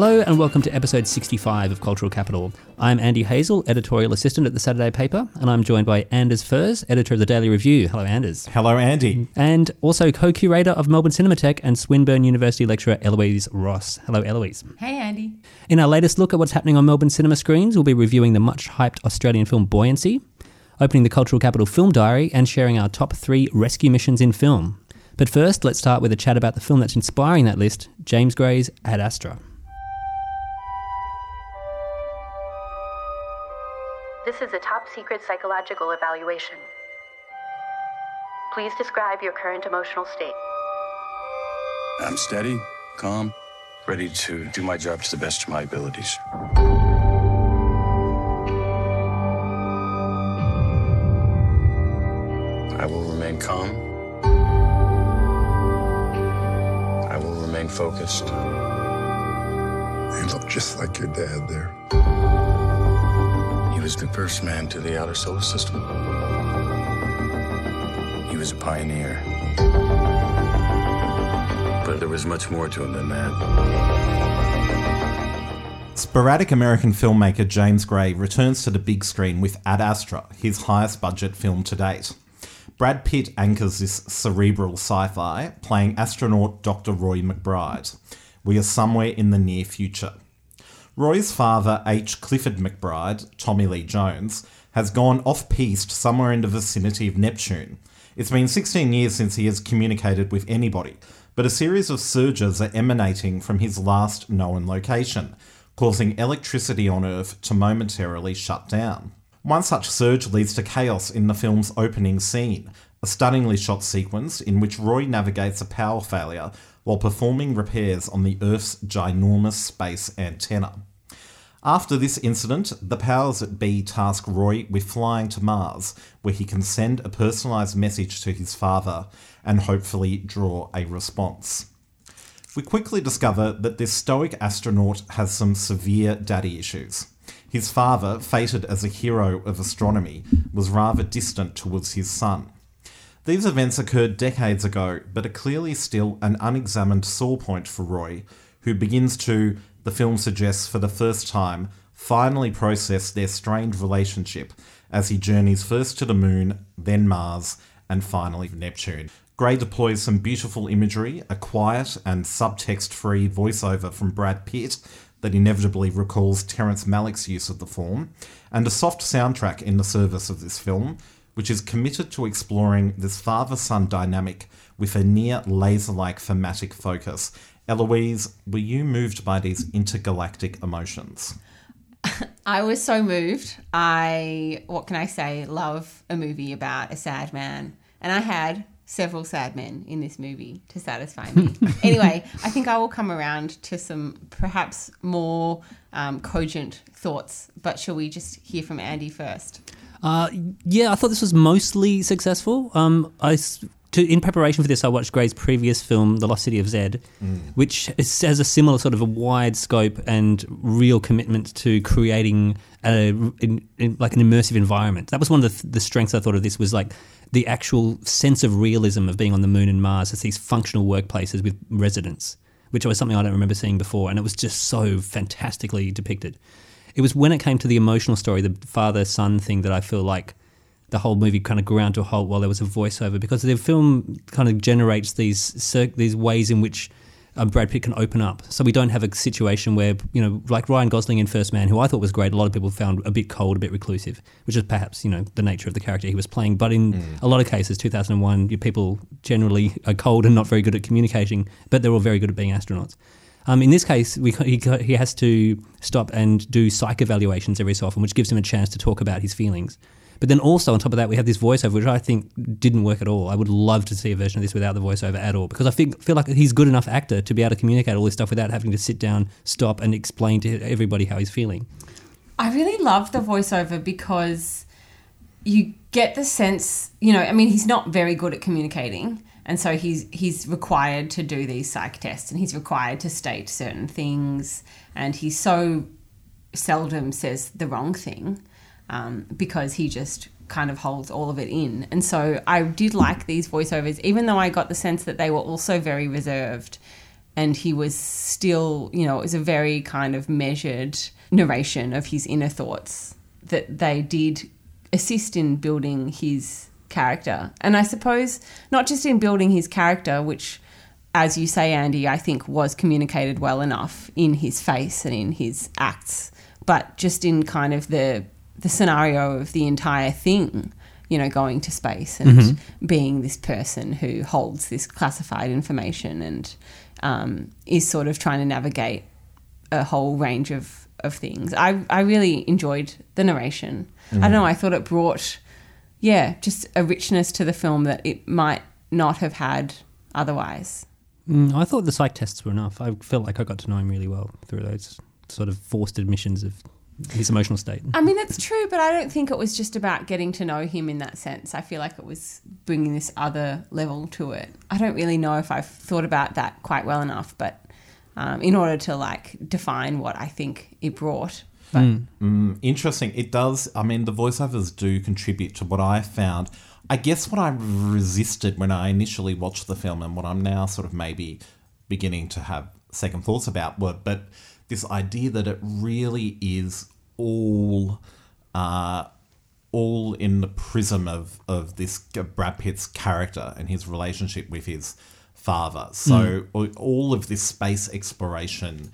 Hello and welcome to episode 65 of Cultural Capital. I'm Andy Hazel, editorial assistant at the Saturday paper, and I'm joined by Anders Furze, editor of the Daily Review. Hello, Anders. Hello, Andy. And also co curator of Melbourne Cinematheque and Swinburne University lecturer Eloise Ross. Hello, Eloise. Hey, Andy. In our latest look at what's happening on Melbourne cinema screens, we'll be reviewing the much hyped Australian film Buoyancy, opening the Cultural Capital Film Diary, and sharing our top three rescue missions in film. But first, let's start with a chat about the film that's inspiring that list James Gray's Ad Astra. This is a top secret psychological evaluation. Please describe your current emotional state. I'm steady, calm, ready to do my job to the best of my abilities. I will remain calm. I will remain focused. You look just like your dad there. He was the first man to the outer solar system. He was a pioneer. But there was much more to him than that. Sporadic American filmmaker James Gray returns to the big screen with Ad Astra, his highest budget film to date. Brad Pitt anchors this cerebral sci fi, playing astronaut Dr. Roy McBride. We are somewhere in the near future. Roy's father, H. Clifford McBride, Tommy Lee Jones, has gone off piste somewhere in the vicinity of Neptune. It's been 16 years since he has communicated with anybody, but a series of surges are emanating from his last known location, causing electricity on Earth to momentarily shut down. One such surge leads to chaos in the film's opening scene, a stunningly shot sequence in which Roy navigates a power failure while performing repairs on the Earth's ginormous space antenna. After this incident, the powers that be task Roy with flying to Mars, where he can send a personalised message to his father and hopefully draw a response. We quickly discover that this stoic astronaut has some severe daddy issues. His father, fated as a hero of astronomy, was rather distant towards his son. These events occurred decades ago, but are clearly still an unexamined sore point for Roy, who begins to, the film suggests for the first time, finally process their strained relationship as he journeys first to the moon, then Mars, and finally Neptune. Gray deploys some beautiful imagery, a quiet and subtext free voiceover from Brad Pitt that inevitably recalls Terrence Malick's use of the form, and a soft soundtrack in the service of this film, which is committed to exploring this father son dynamic with a near laser like thematic focus. Eloise, were you moved by these intergalactic emotions? I was so moved. I, what can I say, love a movie about a sad man. And I had several sad men in this movie to satisfy me. anyway, I think I will come around to some perhaps more um, cogent thoughts. But shall we just hear from Andy first? Uh, yeah, I thought this was mostly successful. Um, I s- to, in preparation for this, I watched Gray's previous film, The Lost City of Zed, which is, has a similar sort of a wide scope and real commitment to creating a, in, in, like an immersive environment. That was one of the, the strengths I thought of this was like the actual sense of realism of being on the moon and Mars as these functional workplaces with residents, which was something I don't remember seeing before, and it was just so fantastically depicted. It was when it came to the emotional story, the father son thing, that I feel like the whole movie kind of ground to a halt while there was a voiceover because the film kind of generates these these ways in which um, Brad Pitt can open up. So we don't have a situation where you know, like Ryan Gosling in First Man, who I thought was great. A lot of people found a bit cold, a bit reclusive, which is perhaps you know the nature of the character he was playing. But in a lot of cases, 2001, you- people generally are cold and not very good at communicating, but they're all very good at being astronauts. Um, in this case, we, he, he has to stop and do psych evaluations every so often, which gives him a chance to talk about his feelings. But then also on top of that, we have this voiceover, which I think didn't work at all. I would love to see a version of this without the voiceover at all, because I feel, feel like he's good enough actor to be able to communicate all this stuff without having to sit down, stop, and explain to everybody how he's feeling. I really love the voiceover because you get the sense, you know, I mean, he's not very good at communicating. And so he's he's required to do these psych tests and he's required to state certain things. And he so seldom says the wrong thing um, because he just kind of holds all of it in. And so I did like these voiceovers, even though I got the sense that they were also very reserved and he was still, you know, it was a very kind of measured narration of his inner thoughts that they did assist in building his character. And I suppose not just in building his character, which, as you say, Andy, I think was communicated well enough in his face and in his acts, but just in kind of the the scenario of the entire thing. You know, going to space and being this person who holds this classified information and um, is sort of trying to navigate a whole range of, of things. I, I really enjoyed the narration. I don't know, I thought it brought, yeah, just a richness to the film that it might not have had otherwise. Mm, I thought the psych tests were enough. I felt like I got to know him really well through those sort of forced admissions of his emotional state. I mean, that's true, but I don't think it was just about getting to know him in that sense. I feel like it was bringing this other level to it. I don't really know if I've thought about that quite well enough, but um, in order to like define what I think it brought. But Mm, interesting. It does. I mean, the voiceovers do contribute to what I found. I guess what I resisted when I initially watched the film, and what I'm now sort of maybe beginning to have second thoughts about, were but this idea that it really is all. Uh, all in the prism of of this Brad Pitt's character and his relationship with his father. So all- all of this space exploration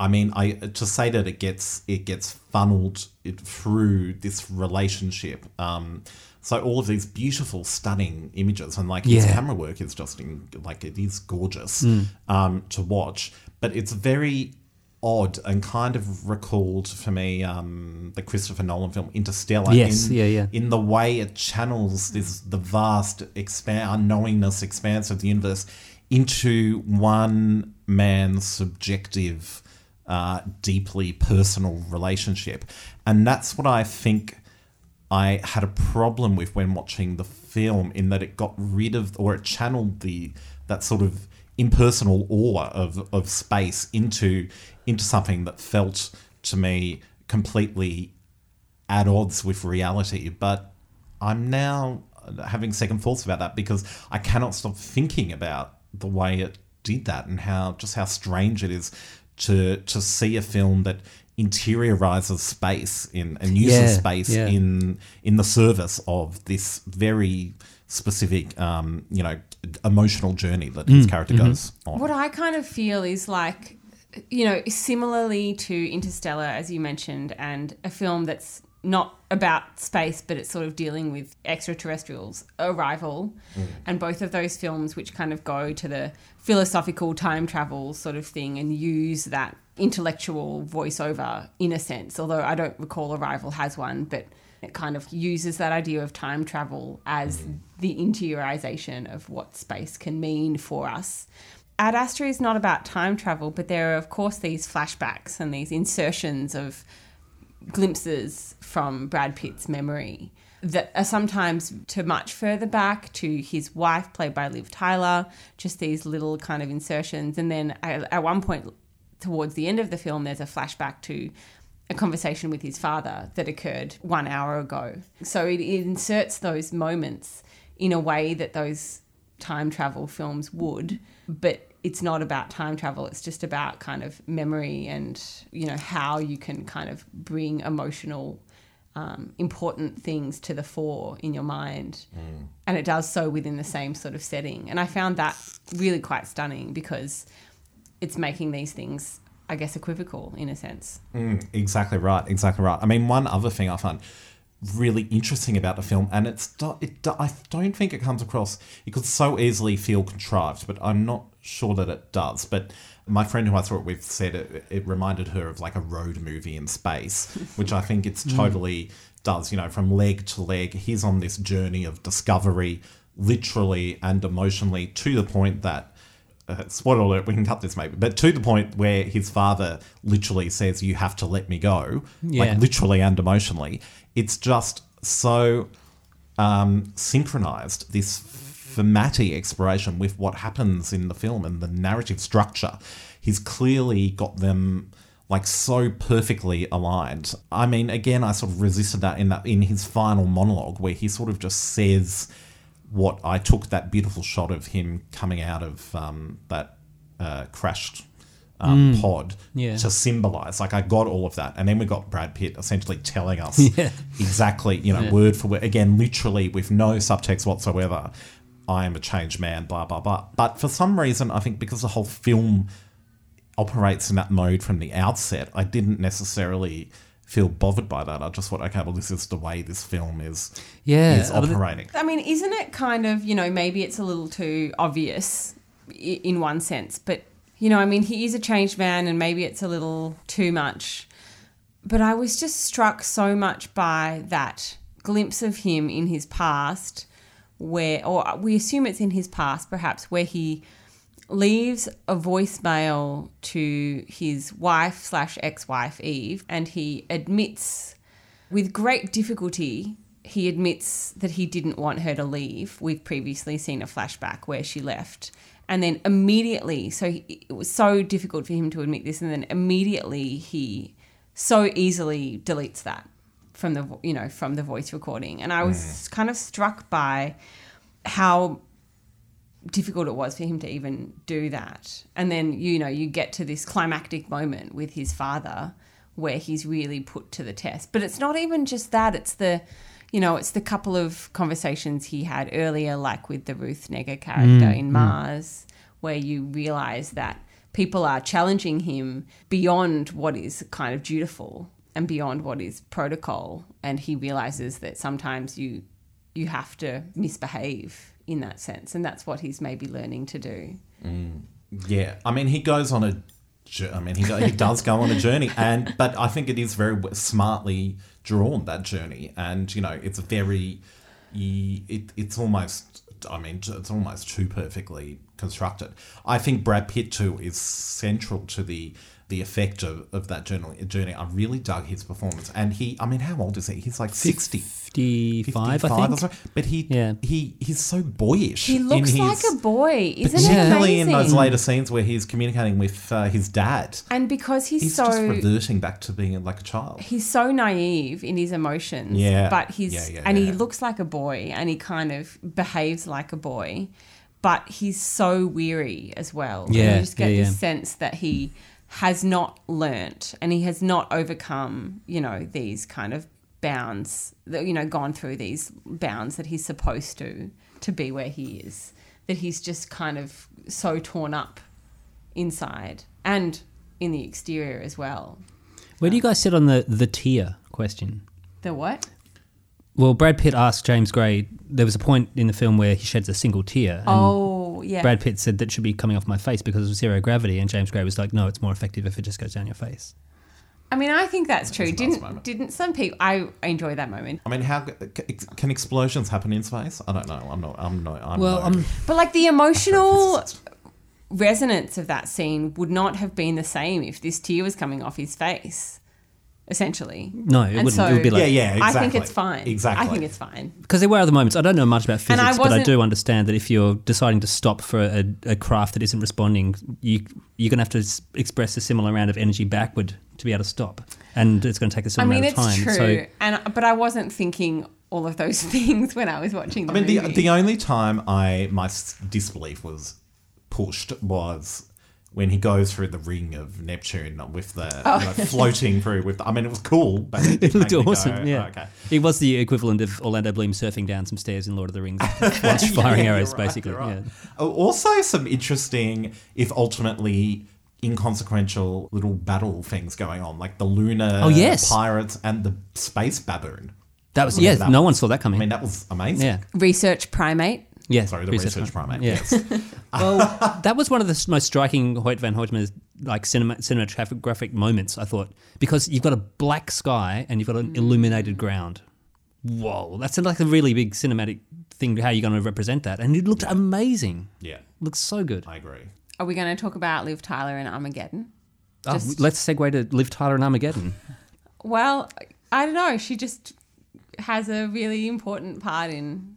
I mean, I to say that it gets it gets funneled it through this relationship. Um, so all of these beautiful, stunning images, and like his camera work is just in, like it is gorgeous um, to watch. But it's very odd and kind of recalled for me um, the Christopher Nolan film Interstellar. Yes, in, yeah, yeah. In the way it channels this the vast expan unknowingness expanse of the universe into one man's subjective uh, deeply personal relationship. And that's what I think I had a problem with when watching the film, in that it got rid of or it channeled the that sort of impersonal awe of, of space into into something that felt to me completely at odds with reality. But I'm now having second thoughts about that because I cannot stop thinking about the way it did that and how just how strange it is to to see a film that interiorizes space in and uses Yeah, space yeah. in in the service of this very specific um, you know emotional journey that his character goes on. What I kind of feel is like, you know, similarly to Interstellar, as you mentioned, and a film that's not about space, but it's sort of dealing with extraterrestrials, Arrival, mm. and both of those films, which kind of go to the philosophical time travel sort of thing and use that intellectual voiceover in a sense, although I don't recall Arrival has one, but it kind of uses that idea of time travel as mm. the interiorization of what space can mean for us. Ad Astra is not about time travel, but there are, of course, these flashbacks and these insertions of glimpses from Brad Pitt's memory that are sometimes to much further back to his wife, played by Liv Tyler, just these little kind of insertions. And then at one point towards the end of the film, there's a flashback to a conversation with his father that occurred one hour ago. So it inserts those moments in a way that those time travel films would, but it's not about time travel. It's just about kind of memory and you know how you can kind of bring emotional, um, important things to the fore in your mind, and it does so within the same sort of setting. And I found that really quite stunning because it's making these things, I guess, equivocal in a sense. Exactly right. Exactly right. I mean, one other thing I find really interesting about the film, and it's it, I don't think it comes across. It could so easily feel contrived, but I'm not sure that it does. But my friend who I saw it with said it, it reminded her of like a road movie in space, which I think it's totally does. You know, from leg to leg, he's on this journey of discovery, literally and emotionally, to the point that uh, spoiler alert, we can cut this maybe, but to the point where his father literally says, You have to let me go, Yeah. like literally and emotionally. It's just so um, synchronized, this thematic exploration with what happens in the film and the narrative structure. He's clearly got them like so perfectly aligned. I mean, again, I sort of resisted that in that in his final monologue where he sort of just says what I took that beautiful shot of him coming out of um, that uh, crashed um, pod Yeah. to symbolize. Like I got all of that, and then we got Brad Pitt essentially telling us Yeah. exactly, you know, Yeah. word for word, again, literally with no subtext whatsoever. I am a changed man, blah blah blah. But for some reason, I think because the whole film operates in that mode from the outset, I didn't necessarily feel bothered by that. I just thought, okay, well, this is the way this film is Yeah, is I mean, operating. I mean, isn't it kind of, you know, maybe it's a little too obvious in one sense, but, you know, I mean, he is a changed man and maybe it's a little too much. But I was just struck so much by that glimpse of him in his past, where, or we assume it's in his past perhaps, where he leaves a voicemail to his wife slash ex wife, Eve, and he admits with great difficulty, he admits that he didn't want her to leave. We've previously seen a flashback where she left. And then immediately, so he, it was so difficult for him to admit this, and then immediately he so easily deletes that from the you know from the voice recording. And I mm. was kind of struck by how difficult it was for him to even do that. And then, you know, you get to this climactic moment with his father where he's really put to the test. But it's not even just that, it's the you know, it's the couple of conversations he had earlier, like with the Ruth Negga character mm, in mm. Mars, where you realize that people are challenging him beyond what is kind of dutiful and beyond what is protocol. And he realizes that sometimes you you have to misbehave in that sense, and that's what he's maybe learning to do. Mm. Yeah, I mean, he goes on a I mean, he, he does go on a journey, and but I think it is very smartly drawn that journey, and you know, it's very, it, it's almost. I mean, it's almost too perfectly constructed. I think Brad Pitt too is central to the the effect of, of that journey. Journey. I really dug his performance, and he. I mean, how old is he? He's like sixty. 55, 55 I think. so. But he, Yeah. he, he's so boyish. He looks in like a boy, isn't it particularly amazing? in those later scenes where he's communicating with uh, his dad. and because he's, He's so just reverting back to being like a child. he's so naive in his emotions. Yeah. But he's Yeah, yeah, and he looks like a boy and he kind of behaves like a boy, but he's so weary as well. And Yeah, you just get yeah, this yeah. sense that he has not learnt and he has not overcome, you know, these kind of bounds that you know, gone through these bounds that he's supposed to to be where he is. That he's just kind of so torn up inside and in the exterior as well. Where do you guys sit on the, the tear question? The what? Well, Brad Pitt asked James Gray. There was a point in the film where he sheds a single tear. And oh, Yeah. Brad Pitt said that should be coming off my face because of zero gravity, and James Gray was like, "No, it's more effective if it just goes down your face." I mean, I think that's true. a Didn't moment. didn't some people? I enjoy that moment. I mean, how can explosions happen in space? I don't know. I'm not. I'm not. I'm Well, no- um, But like the emotional resonance of that scene would not have been the same if this tear was coming off his face. Essentially, No, it And wouldn't. It would be like- yeah, yeah. I think it's fine. Exactly. I think it's fine. because there were other moments. I don't know much about And I physics, but I do understand that if you're deciding to stop for a, a craft that isn't responding, you you're going to have to express a similar amount of energy backward to be able to stop, and it's going to take a similar mean, amount of time. true, So and but I wasn't thinking all of those things when I was watching the I mean, the movie. the only time I my disbelief was pushed was when he goes through the ring of Neptune with the oh. you know, floating through with. The, I mean, it was cool, but it, it looked make me go, awesome. Oh, yeah, okay. it was the equivalent of Orlando Bloom surfing down some stairs in Lord of the Rings, once firing Yeah, arrows, right, basically. right. Yeah. Oh, Also, some interesting, if ultimately inconsequential, little battle things going on, like the lunar Oh, yes. pirates and the space baboon. That was Remember yeah. that No one? one saw that coming. I mean, that was amazing. yeah, research primate. Yeah. Sorry, the research, primate. Yeah. Yes. well, that was one of the most striking Hoyt van Hoytema's like cinema, cinematographic moments. I thought because you've got a black sky and you've got an illuminated mm. ground. Whoa, that's like a really big cinematic thing. How are you're going to represent that? And it looked amazing. yeah, looks so good. I agree. Are we going to talk about Liv Tyler and Armageddon? Oh, Just- let's segue to Liv Tyler and Armageddon. Well, I don't know. She just has a really important part in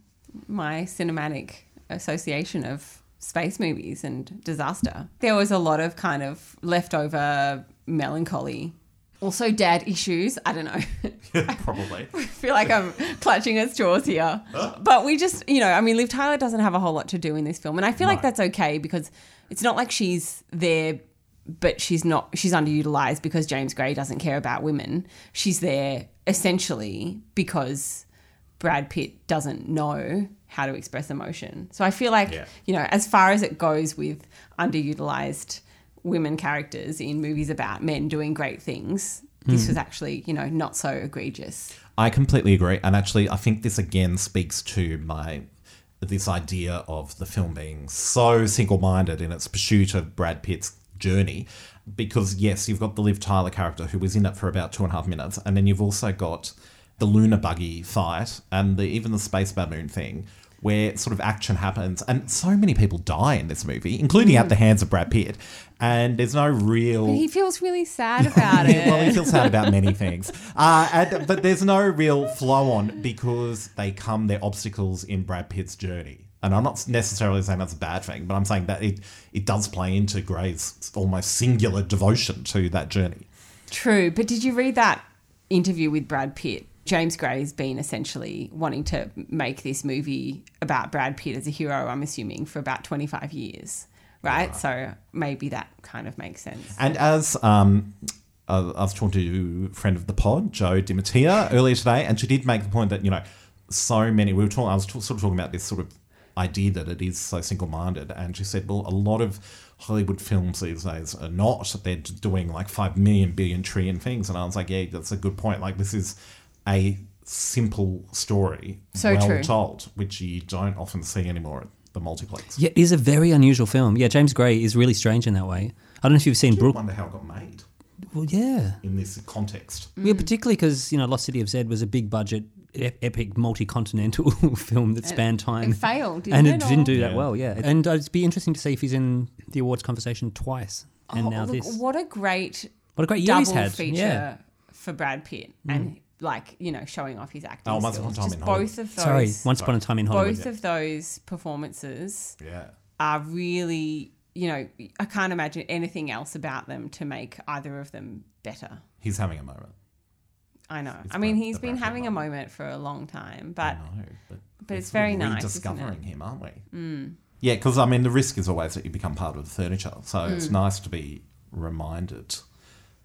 my cinematic association of space movies and disaster. There was a lot of kind of leftover melancholy Also, dad issues. I don't know. Probably. I feel like I'm clutching at straws here. But we just, you know, I mean, Liv Tyler doesn't have a whole lot to do in this film. And I feel like that's okay because it's not like she's there, but she's not, she's underutilized because James Gray doesn't care about women. She's there essentially because Brad Pitt doesn't know how to express emotion. So I feel like, Yeah. you know, as far as it goes with underutilized women characters in movies about men doing great things, this hmm. was actually, you know, not so egregious. I completely agree, and actually, I think this again speaks to my this idea of the film being so single-minded in its pursuit of Brad Pitt's journey. Because yes, you've got the Liv Tyler character who was in it for about two and a half minutes, and then you've also got the lunar buggy fight and the, even the space baboon thing, where sort of action happens, and so many people die in this movie, including at the hands of Brad Pitt, and there's no real. He feels really sad about it. well, he feels sad about many things. Uh, and, but there's no real flow on because they come, they're obstacles in Brad Pitt's journey. And I'm not necessarily saying that's a bad thing, but I'm saying that it, it does play into Gray's almost singular devotion to that journey. True, but did you read that interview with Brad Pitt? James Gray's been essentially wanting to make this movie about Brad Pitt as a hero, I'm assuming, for about 25 years, right? So maybe that kind of makes sense. And as um, I was talking to a friend of the pod, Joe DiMattia, earlier today, and she did make the point that, you know, so many, we were talking, I was sort of talking about this sort of idea that it is so single minded. And she said, well, a lot of Hollywood films these days are not. They're doing like 5 million, billion, trillion things. And I was like, yeah, that's a good point. Like, this is a simple story, So well true. told, which you don't often see anymore at the multiplex. Yeah, it is a very unusual film. Yeah, James Gray is really strange in that way. I don't know if you've seen I Brook. wonder how it got made Well, yeah. in this context. Yeah, particularly because you know Lost City of Z was a big budget, e- epic, multi-continental film that spanned time. it failed, didn't and it, it didn't or- do that Yeah. well. Yeah, and uh, it'd be interesting to see if he's in the awards conversation twice. And Oh, now look, this, what a great what a great year double he's had. feature Yeah. for Brad Pitt and like you know showing off his acting Oh, Once skills. Upon a Time Just in Hollywood. both of those, Sorry, Once Upon a Time in Hollywood. both of those performances Yeah. are really you know I can't imagine anything else about them to make either of them better. He's having a moment. I know. It's I mean, Brad- he's the been Brad Pitt having a moment. moment for a long time, but No, but, But we're it's very nice, isn't Rediscovering it? Mm. him, aren't we? Yeah, because I mean, the risk is always that you become part of the furniture. So Mm. it's nice to be reminded,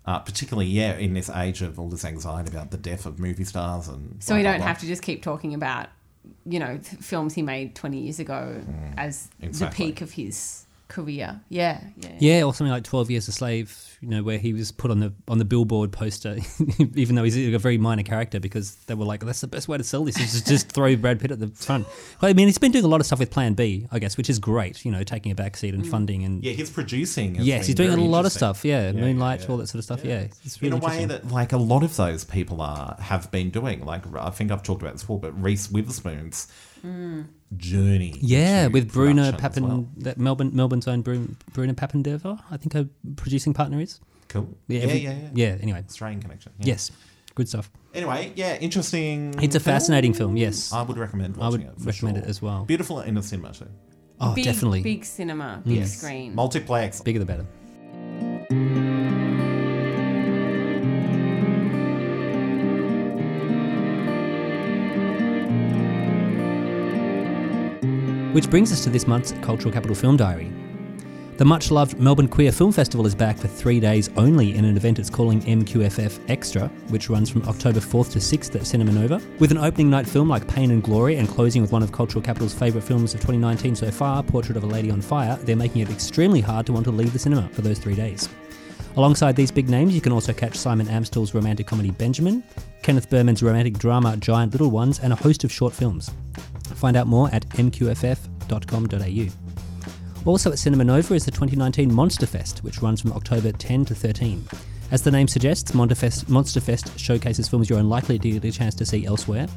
uh, particularly yeah, in this age of all this anxiety about the death of movie stars and. so blah, we don't blah. have to just keep talking about you know films he made 20 years ago as Mm. exactly. the peak of his career. Yeah, yeah. Yeah, or something like Twelve Years a Slave. You know, where he was put on the on the billboard poster, even though he's a very minor character, because they were like, "That's the best way to sell this is just throw Brad Pitt at the front." Well, I mean, he's been doing a lot of stuff with Plan B, I guess, which is great. You know, taking a backseat and mm. funding and Yeah, he's producing. yes, he's doing a lot of stuff. Yeah, Yeah, Moonlight, yeah, all that sort of stuff. Yeah, it's really in a way that like a lot of those people are have been doing. Like I think I've talked about this before, but Reese Witherspoon's mm. Journey. Yeah, with Bruno production Pappen, well. that Melbourne Melbourne's own Bruna, Bruna Papandrea, I think her producing partner is. Cool. Yeah, Yeah, every- yeah, yeah, yeah. Anyway, Australian connection. yeah. yes, good stuff. Anyway, yeah, interesting. It's a film. fascinating film. Yes, I would recommend I would it. for recommend sure. it as well. Beautiful in the cinema too. oh, big, definitely. Big cinema, big Yes. screen. Multiplex. Bigger the better. Which brings us to this month's Cultural Capital Film Diary. The much loved Melbourne Queer Film Festival is back for three days only in an event it's calling MQFF Extra, which runs from October 4th to 6th at Cinema Nova. With an opening night film like Pain and Glory and closing with one of Cultural Capital's favourite films of 2019 so far, Portrait of a Lady on Fire, they're making it extremely hard to want to leave the cinema for those three days. Alongside these big names, you can also catch Simon Amstell's romantic comedy Benjamin, Kenneth Behrman's romantic drama Giant Little Ones, and a host of short films. Find out more at mqff.com.au. Also at Cinema Nova is the 2019 Monster Fest, which runs from October 10 to 13. As the name suggests, Monsterfest, Monsterfest showcases films you're unlikely to get a chance to see elsewhere.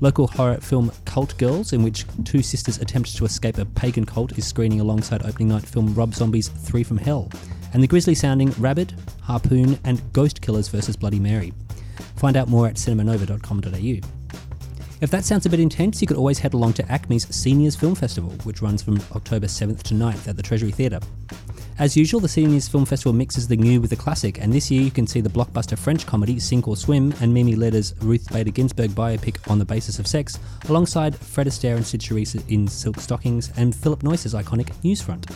Local horror film Cult Girls, in which two sisters attempt to escape a pagan cult, is screening alongside opening night film Rob Zombie's Three from Hell, and the grisly sounding Rabbit, Harpoon, and Ghost Killers vs. Bloody Mary. Find out more at cinemanova.com.au. If that sounds a bit intense, you could always head along to ACMI's Seniors Film Festival, which runs from October 7th to 9th at the Treasury Theatre. As usual, the Seniors Film Festival mixes the new with the classic, and this year you can see the blockbuster French comedy Sink or Swim and Mimi Leder's Ruth Bader Ginsburg biopic On the Basis of Sex, alongside Fred Astaire and Cyd Charisse in Silk Stockings and Philip Noyce's iconic Newsfront.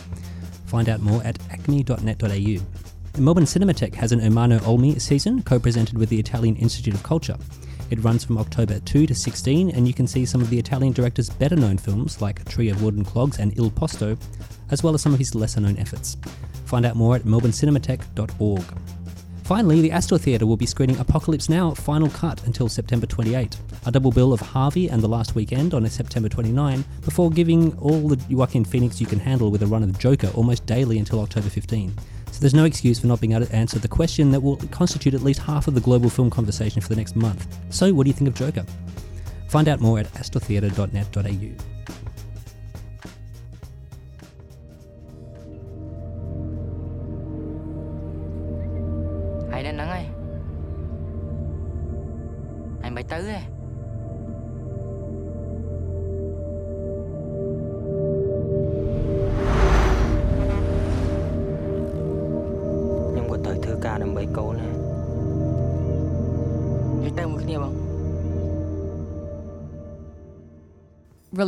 Find out more at acmi.net.au. Melbourne Cinematheque has an Ermanno Olmi season, co-presented with the Italian Institute of Culture. It runs from October 2 to 16, and you can see some of the Italian director's better known films like Tree of Wooden Clogs and Il Posto, as well as some of his lesser known efforts. Find out more at melbournecinematheque.org. Finally, the Astor Theatre will be screening Apocalypse Now Final Cut until September 28. A double bill of Harvey and The Last Weekend on September 29, before giving all the Joaquin Phoenix you can handle with a run of Joker almost daily until October 15. There's no excuse for not being able to answer the question that will constitute at least half of the global film conversation for the next month. So, what do you think of Joker? Find out more at astortheatre.net.au.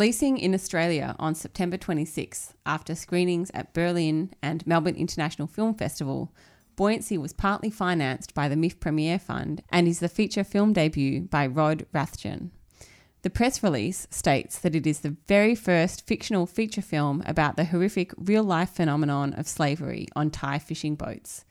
Releasing in Australia on September 26th after screenings at Berlin and Melbourne International Film Festival, Buoyancy was partly financed by the MIFF Premiere Fund and is the feature film debut by Rod Rathjen. The press release states that it is the very first fictional feature film about the horrific real life phenomenon of slavery on Thai fishing boats,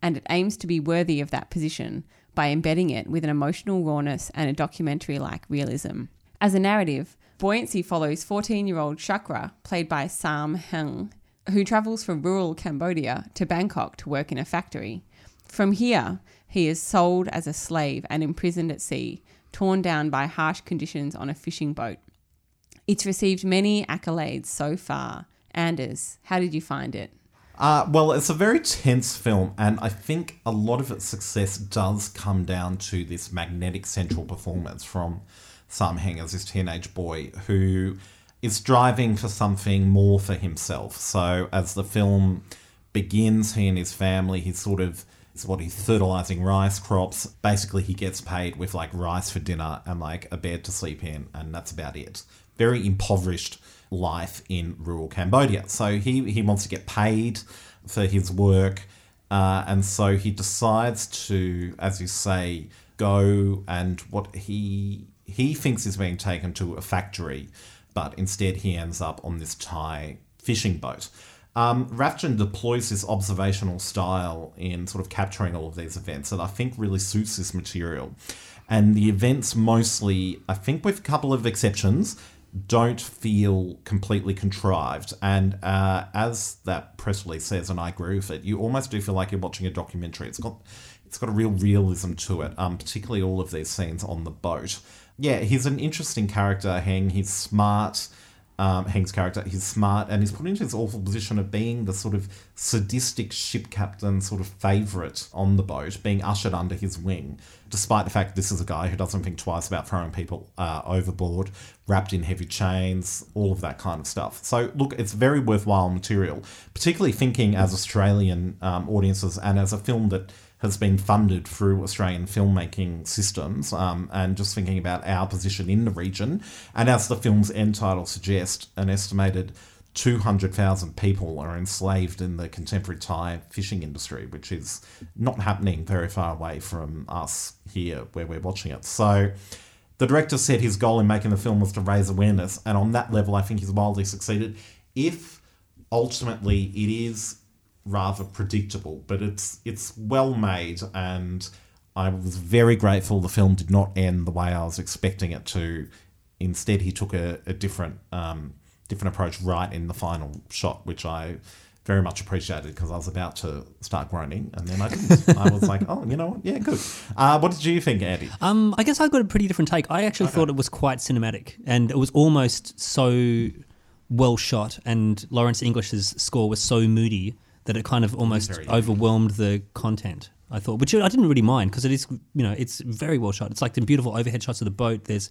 and it aims to be worthy of that position by embedding it with an emotional rawness and a documentary like realism. As a narrative, Buoyancy follows 14 year old Chakra, played by Sam Heng, who travels from rural Cambodia to Bangkok to work in a factory. From here, he is sold as a slave and imprisoned at sea, torn down by harsh conditions on a fishing boat. It's received many accolades so far. Anders, how did you find it? Uh, well, it's a very tense film, and I think a lot of its success does come down to this magnetic central performance from Sam Heng as this teenage boy who is striving for something more for himself. So, as the film begins, he and his family, he's sort of it's what he's fertilizing rice crops. Basically, he gets paid with like rice for dinner and like a bed to sleep in, and that's about it. Very impoverished life in rural Cambodia. So he he wants to get paid for his work, uh, and so he decides to, as you say, go and what he he thinks he's being taken to a factory, but instead he ends up on this Thai fishing boat. Um, Rathjen deploys this observational style in sort of capturing all of these events that I think really suits this material. And the events mostly, I think with a couple of exceptions, don't feel completely contrived. And uh, as that press release says, and I agree with it, you almost do feel like you're watching a documentary. It's got it's got a real realism to it, um, particularly all of these scenes on the boat. Yeah, he's an interesting character, Heng. He's smart. Um, Heng's character, he's smart and he's put into this awful position of being the sort of sadistic ship captain sort of favourite on the boat, being ushered under his wing, despite the fact this is a guy who doesn't think twice about throwing people uh, overboard, wrapped in heavy chains, all of that kind of stuff. So, look, it's very worthwhile material, particularly thinking as Australian um, audiences and as a film that has been funded through Australian filmmaking systems, um, and just thinking about our position in the region. And as the film's end title suggests, an estimated 200,000 people are enslaved in the contemporary Thai fishing industry, which is not happening very far away from us here where we're watching it. So the director said his goal in making the film was to raise awareness, and on that level, I think he's wildly succeeded. If ultimately it is rather predictable, but it's it's well made, and I was very grateful the film did not end the way I was expecting it to. Instead, he took a, a different um, different approach right in the final shot, which I very much appreciated because I was about to start groaning, and then I didn't. I was like, oh, you know what? Yeah, good. Uh, what did you think, Andy? Um, I guess I got a pretty different take. I actually thought it was quite cinematic, and it was almost so well shot, and Lawrence English's score was so moody that it kind of almost overwhelmed the content. I thought, which I didn't really mind because it is, you know, it's very well shot. It's like the beautiful overhead shots of the boat. There's,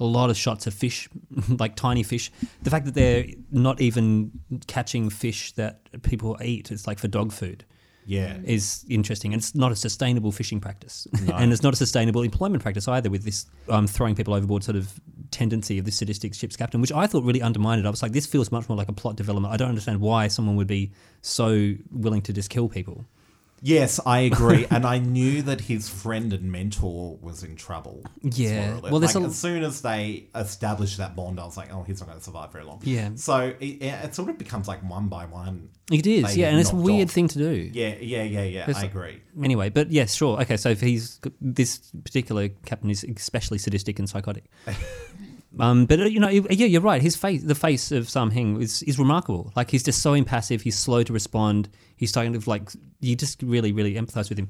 a lot of shots of fish, like tiny fish. The fact that they're not even catching fish that people eat, it's like for dog food, Yeah. is interesting. And it's not a sustainable fishing practice. and it's not a sustainable employment practice either with this um, throwing people overboard sort of tendency of this sadistic ship's captain, which I thought really undermined it. I was like, this feels much more like a plot development. I don't understand why someone would be so willing to just kill people. Yes, I agree, and I knew that his friend and mentor was in trouble. Yeah. Well, like, a- as soon as they established that bond, I was like, "Oh, he's not going to survive very long." Yeah. So it, it sort of becomes like one by one. It is, yeah, and it's a weird off. thing to do. Yeah, yeah, yeah, yeah. It's- I agree. Anyway, but yes, sure. Okay, so if he's this particular captain is especially sadistic and psychotic. Um, but uh, you know, yeah, you're right. His face, the face of Sam Heng, is is remarkable. Like he's just so impassive. He's slow to respond. He's kind of like you just really, really empathize with him.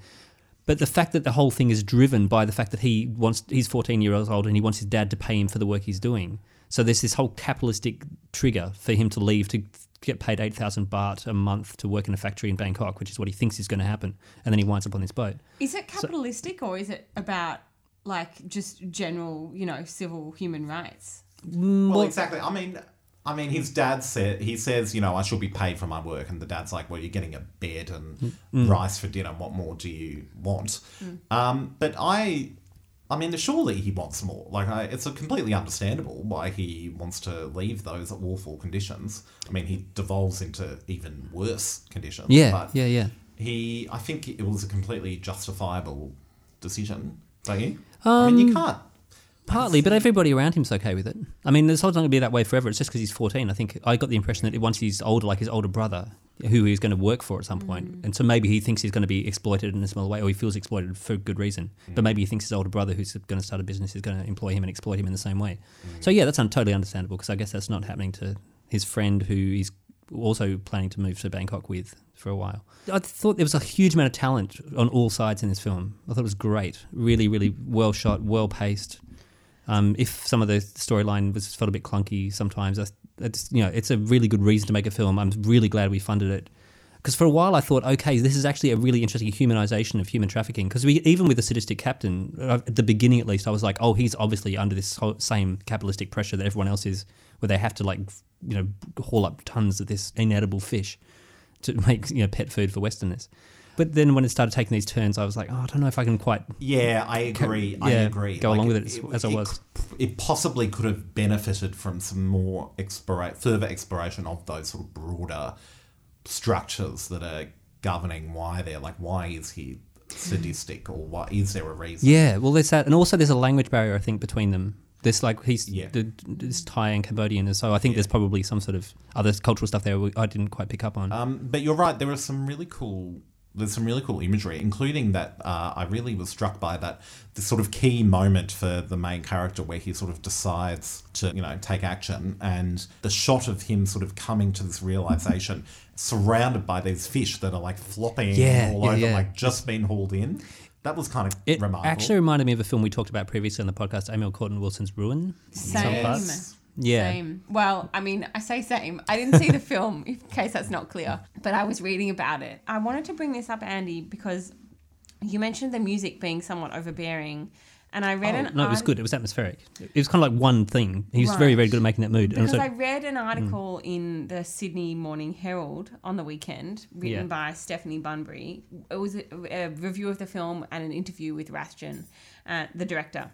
But the fact that the whole thing is driven by the fact that he wants he's 14 years old and he wants his dad to pay him for the work he's doing. So there's this whole capitalistic trigger for him to leave to get paid 8,000 baht a month to work in a factory in Bangkok, which is what he thinks is going to happen. And then he winds up on this boat. Is it capitalistic or is it about like just general, you know, civil human rights? Well, exactly. I mean, I mean, his dad said he says, you know, I should be paid for my work, and the dad's like, well, you're getting a bed and Mm. rice for dinner. What more do you want? Um, but I, I mean, surely he wants more. Like, I, it's a completely understandable why he wants to leave those awful conditions. I mean, he devolves into even worse conditions. Yeah, but yeah, yeah. He, I think it was a completely justifiable decision. Don't you? I mean, Um, you can't. Partly, but everybody around him's okay with it. I mean, it's not going to be that way forever. It's just because he's 14. I think I got the impression that once he's older, like his older brother, who he's going to work for at some point, mm. and so maybe he thinks he's going to be exploited in a similar way, or he feels exploited for good reason. Mm. But maybe he thinks his older brother, who's going to start a business, is going to employ him and exploit him in the same way. Mm. So yeah, that's un- totally understandable because I guess that's not happening to his friend who he's also planning to move to Bangkok with for a while. I thought there was a huge amount of talent on all sides in this film. I thought it was great, really, really well shot, well paced. Um, if some of the storyline was felt a bit clunky sometimes, it's you know it's a really good reason to make a film. I'm really glad we funded it because for a while I thought, okay, this is actually a really interesting humanization of human trafficking. Because even with the sadistic captain uh, at the beginning, at least, I was like, oh, he's obviously under this same capitalistic pressure that everyone else is, where they have to like you know haul up tons of this inedible fish to make you know pet food for Westerners. But then when it started taking these turns, I was like, oh, I don't know if I can quite Yeah, I agree. I yeah, agree. go along with it as- as I was. It possibly could have benefited from some more explora- further exploration of those sort of broader structures that are governing why they're like, why is he sadistic, or why is there a reason? Yeah, well, there's that, and also there's a language barrier I think between them. There's like he's Yeah. the, this Thai and Cambodian, and so I think there's probably some sort of other cultural stuff there I didn't quite pick up on. Um, but you're right. There are some really cool. There's some really cool imagery, including that. Uh, I really was struck by that the sort of key moment for the main character where he sort of decides to, you know, take action, and the shot of him sort of coming to this realization, surrounded by these fish that are like flopping Yeah, all yeah, over, yeah. like just been hauled in. That was kind of it remarkable. actually reminded me of a film we talked about previously on the podcast, Amiel Courtin Wilson's Ruin. Same. parts. Yeah. Same. Well, I mean, I say same. I didn't see the film, in case that's not clear, but I was reading about it. I wanted to bring this up, Andy, because you mentioned the music being somewhat overbearing, and I read Oh, an no, it was good. It was atmospheric. It was kind of like one thing. He was very, Right. very good at making that mood. Because I read an article in the Sydney Morning Herald on the weekend, written Yeah. by Stephanie Bunbury. It was a, a review of the film and an interview with Rathjen, uh, the director,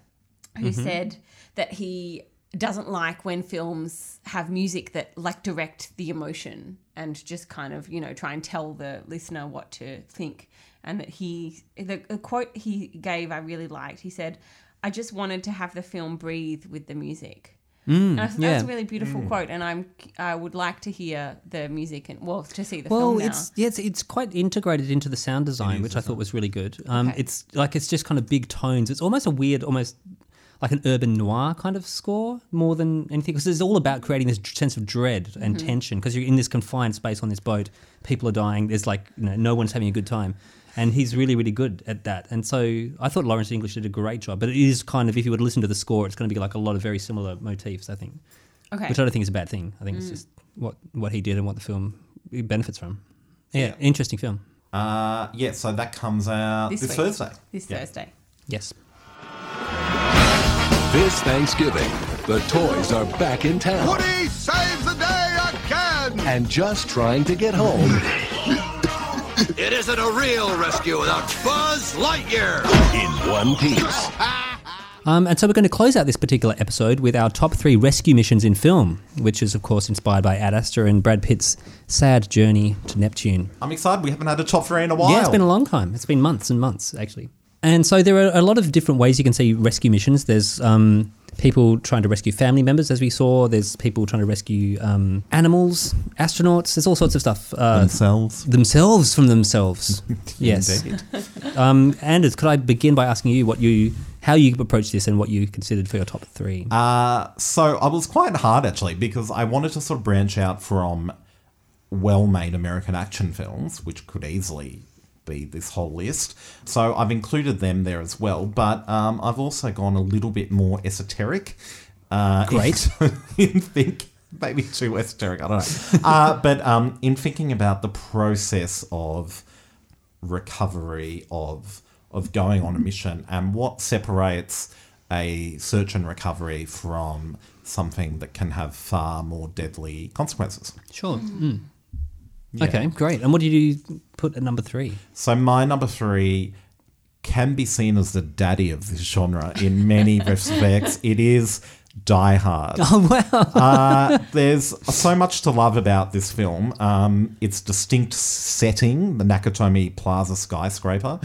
who Mm-hmm. said that he doesn't like when films have music that like direct the emotion and just kind of you know try and tell the listener what to think and that he the, the quote he gave i really liked he said i just wanted to have the film breathe with the music and I thought that was Mm, a really beautiful quote, and I'm I would like to hear the music and well to see the well, film now. it's yeah, it's, it's quite integrated into the sound design, which I thought was really good. Um, Okay. It's like it's just kind of big tones. It's almost a weird, almost like an urban noir kind of score more than anything because it's all about creating this sense of dread and Mm-hmm. tension because you're in this confined space on this boat. People are dying. There's like you know no one's having a good time. And he's really, really good at that. And so I thought Lawrence English did a great job. But it is kind of, if you were to listen to the score, it's going to be like a lot of very similar motifs, I think. okay. Which I don't think is a bad thing. I think Mm. it's just what, what he did and what the film benefits from. Yeah, Yeah. interesting film. Uh, yeah, so that comes out This this. Thursday. this Yeah. Thursday. Yes. This Thanksgiving, the toys are back in town Woody saves the day again! and just trying to get home. It isn't a real rescue without Buzz Lightyear. in one piece. Um, and so we're going to close out this particular episode with our top three rescue missions in film, which is, of course, inspired by Ad Astra and Brad Pitt's sad journey to Neptune. I'm excited. We haven't had a top three in a while. Yeah, it's been a long time. It's been months and months, actually. And so there are a lot of different ways you can see rescue missions. There's um, people trying to rescue family members, as we saw. There's people trying to rescue um, animals, astronauts. There's all sorts of stuff. Uh, themselves. themselves from themselves. yes. Um, Anders, could I begin by asking you what you, how you approach this and what you considered for your top three? Uh, so I was quite hard actually because I wanted to sort of branch out from well-made American action films, which could easily be this whole list. So I've included them there as well, but um, I've also gone a little bit more esoteric. Uh, Great. In, in think maybe too esoteric. I don't know. Uh, but um, in thinking about the process of recovery of of going on a mission and what separates a search and recovery from something that can have far more deadly consequences. Sure. Mm. Okay, great. And what did you put at number three? So my number three can be seen as the daddy of this genre in many respects. It is Die Hard. Oh, wow. uh, there's so much to love about this film. Um, its distinct setting, the Nakatomi Plaza skyscraper,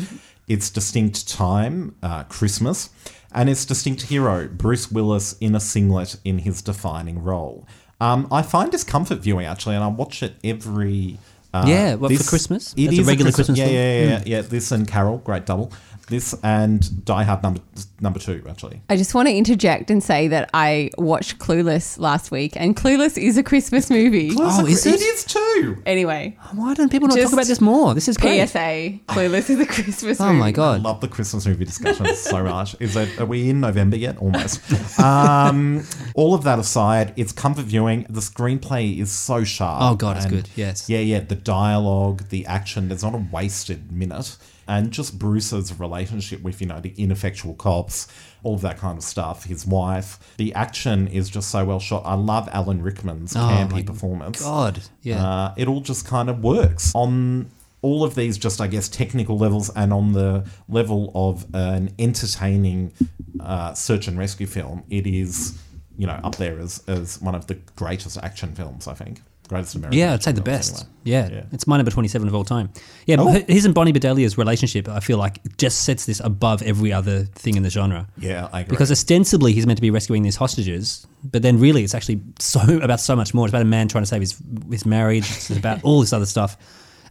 its distinct time, uh, Christmas, and its distinct hero, Bruce Willis, in a singlet in his defining role. Um, I find discomfort viewing actually, and I watch it every. Uh, Yeah, what, for Christmas? It That's a is regular Christmas yeah, film? yeah, yeah, yeah, yeah. This and Carol, great double. This and Die Hard number number two actually. I just want to interject and say that I watched Clueless last week, and Clueless is a Christmas movie. Oh, is it it? is too. Anyway, Why don't people not talk about this more? This is great. PSA: Clueless is a Christmas Oh movie. my I god. love the Christmas movie discussion so much. Is that are we in November yet? Almost. Um, all of that aside, it's comfort viewing. The screenplay is so sharp. Oh, God, it's good. Yes. Yeah, yeah. The dialogue, the action. There's not a wasted minute, and just Bruce's relationship with you know the ineffectual cops, all of that kind of stuff. His wife. The action is just so well shot. I love Alan Rickman's Oh, campy my performance. God. Yeah. Uh, it all just kind of works on all of these, just I guess, technical levels, and on the level of an entertaining uh, search and rescue film. It is, you know, up there as, as one of the greatest action films. I think greatest American. yeah, I'd say the best. films, Yeah. anyway. it's my number twenty-seven of all time. Yeah, Oh. his and Bonnie Bedelia's relationship, I feel like, just sets this above every other thing in the genre. Yeah, I agree. Because ostensibly he's meant to be rescuing these hostages, but then really it's actually so about so much more. It's about a man trying to save his his marriage. It's about all this other stuff.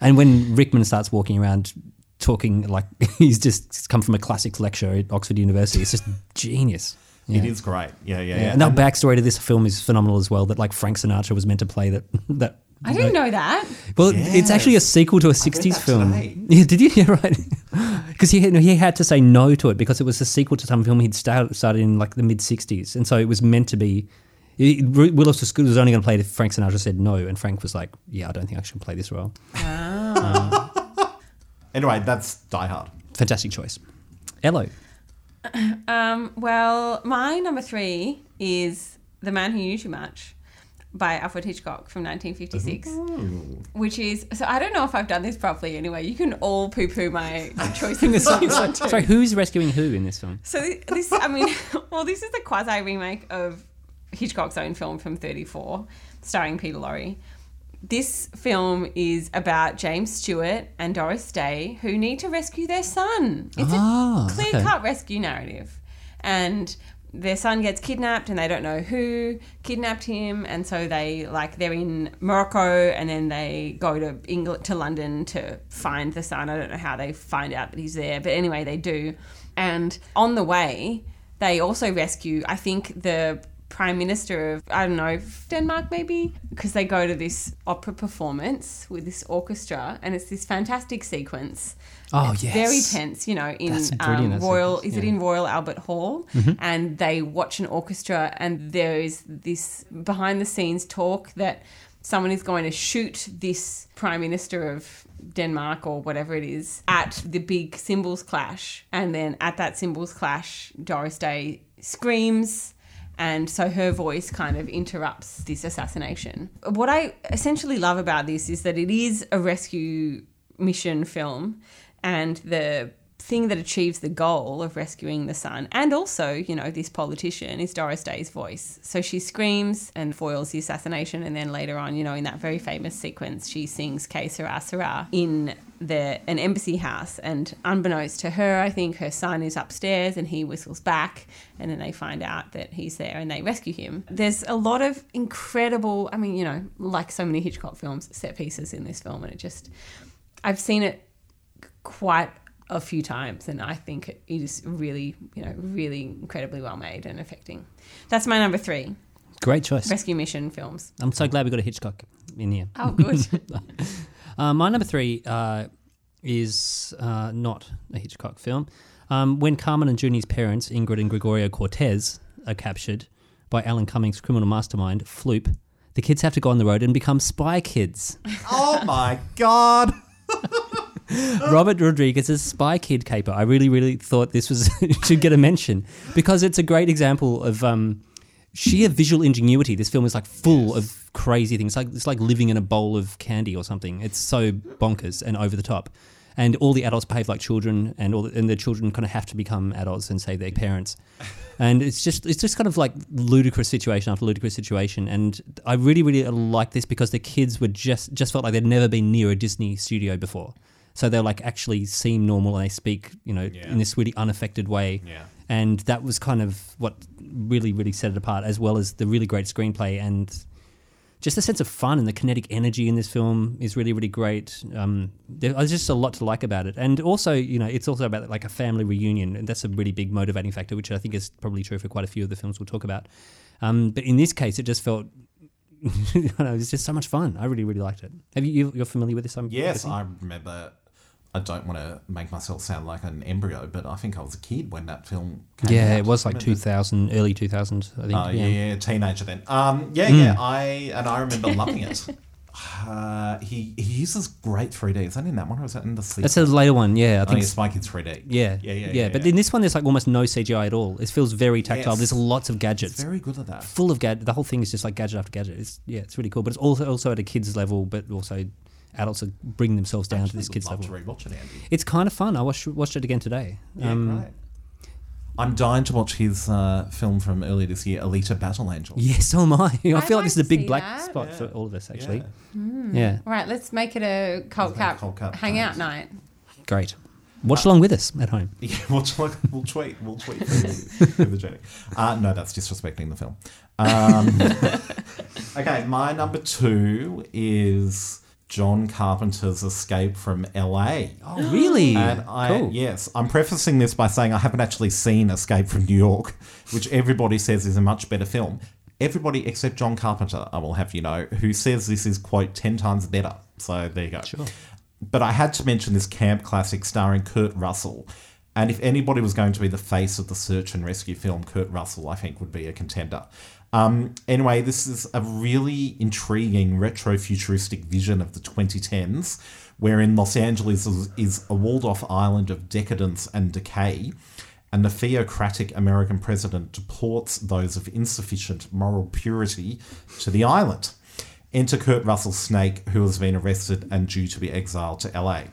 And when Rickman starts walking around talking like he's just come from a classics lecture at Oxford University, it's just genius. It Yeah. is great. Yeah, yeah, Yeah, yeah. and that backstory to this film is phenomenal as well. That like Frank Sinatra was meant to play that. That I didn't know that. Well, it's actually a sequel to a '60s that film. today. Yeah, did you? Yeah, right. Because he had, he had to say no to it because it was a sequel to some film he'd start, started in like the mid '60s, and so it was meant to be. it- Willis was was only going to play it if Frank Sinatra said no, and Frank was like, "Yeah, I don't think I should play this role." Ah. Uh, anyway, that's Die Hard. Fantastic choice. Hello. Um, well, my number three is The Man Who Knew Too Much by Alfred Hitchcock from 1956, which is so I don't know if I've done this properly. Anyway, you can all poo-poo my choice if you song. to. Sorry, who's rescuing who in this film? So this, I mean, well, this is the quasi remake of Hitchcock's own film from '34, starring Peter Lorre. This film is about James Stewart and Doris Day who need to rescue their son. It's Ah, a clear-cut rescue narrative, and their son gets kidnapped and they don't know who kidnapped him. And so they like they're in Morocco and then they go to England to London to find the son. I don't know how they find out that he's there but anyway they do. And on the way they also rescue I think the prime minister of I don't know Denmark maybe? Because they go to this opera performance with this orchestra and it's this fantastic sequence. Oh, it's yes. very tense you know in um, Royal is it in Royal Albert Hall? And they watch an orchestra and there is this behind the scenes talk that someone is going to shoot this prime minister of Denmark or whatever it is at the big cymbals clash. And then at that cymbals clash Doris Day screams. And so her voice kind of interrupts this assassination. What I essentially love about this is that it is a rescue mission film, and the thing that achieves the goal of rescuing the son and also, you know, this politician is Doris Day's voice. So she screams and foils the assassination and then later on, you know, in that very famous sequence, she sings Que Sera Sera in the an embassy house and unbeknownst to her, I think her son is upstairs and he whistles back and then they find out that he's there and they rescue him. There's a lot of incredible, I mean, you know, like so many Hitchcock films, set pieces in this film and it just I've seen it quite a few times, and I think it is really, you know, really incredibly well made and affecting. That's my number three. Great choice. Rescue mission films. I'm so glad we got a Hitchcock in here. Oh, good. uh, my number three uh, is uh, not a Hitchcock film. Um, when Carmen and Juni's parents, Ingrid and Gregorio Cortez, are captured by Alan Cumming's criminal mastermind, Floop, the kids have to go on the road and become spy kids. oh my god! Robert Rodriguez's Spy Kid caper. I really, really thought this was should get a mention because it's a great example of um, sheer visual ingenuity. This film is like full of crazy things. It's like it's like living in a bowl of candy or something. It's so bonkers and over the top. And all the adults behave like children, and all the, and the children kind of have to become adults and save their parents. And it's just it's just kind of like ludicrous situation after ludicrous situation. And I really really like this because the kids were just just felt like they'd never been near a Disney studio before. So they like actually seem normal and they speak, you know, Yeah. in this really unaffected way. Yeah. And that was kind of what really, really set it apart, as well as the really great screenplay and just the sense of fun and the kinetic energy in this film is really, really great. Um, there's just a lot to like about it, and also, you know, it's also about like a family reunion, and that's a really big motivating factor, which I think is probably true for quite a few of the films we'll talk about. Um, but in this case, it just felt. I know, it was just so much fun. I really, really liked it. Have you? you- You're familiar with this? I'm Yes, guessing? I remember. I don't want to make myself sound like an embryo, but I think I was a kid when that film came Yeah, out. it was like 2000, early 2000s, I think. Oh yeah, yeah, teenager then. Um, yeah, Mm. yeah. I and I remember loving it. Uh, he he uses great 3D. Is that in that one or is that in the sequel? That's a later one, yeah. I I think it's- it's Spy Kids 3D. Yeah, yeah, yeah, yeah. But in this one, there's like almost no CGI at all. It feels very tactile. Yes. There's lots of gadgets. It's very good at that. Full of gadgets. The whole thing is just like gadget after gadget. It's yeah, it's really cool. But it's also also at a kids level, but also adults are bringing themselves down to this would kids love level. to rewatch it, Andy. It's kind of fun. I watched watched it again today. Yeah, Um, great. I'm dying to watch his uh, film from earlier this year, Alita Battle Angel. Yeah, so am I. I feel I'd like this is a big black that. spot for all of us, actually. Hmm. Yeah, All right, let's make it a cult cap, Cult Cap hangout night. great. Watch along with us at home. Yeah, we'll, t- we'll tweet. We'll tweet through, through the journey. Uh, no, that's disrespecting the film. Um, okay, my number two is John Carpenter's Escape from LA. Oh, really? And I, cool. yes, I'm prefacing this by saying I haven't actually seen Escape from New York, which everybody says is a much better film. Everybody except John Carpenter, I will have you know, who says this is, quote, 10 times better. So there you go. Sure. But I had to mention this camp classic starring Kurt Russell. And if anybody was going to be the face of the search and rescue film, Kurt Russell, I think, would be a contender. Um, anyway, this is a really intriguing retro futuristic vision of the 2010s, wherein Los Angeles is, is a walled off island of decadence and decay, and the theocratic American president deports those of insufficient moral purity to the island. Enter Kurt Russell Snake, who has been arrested and due to be exiled to LA.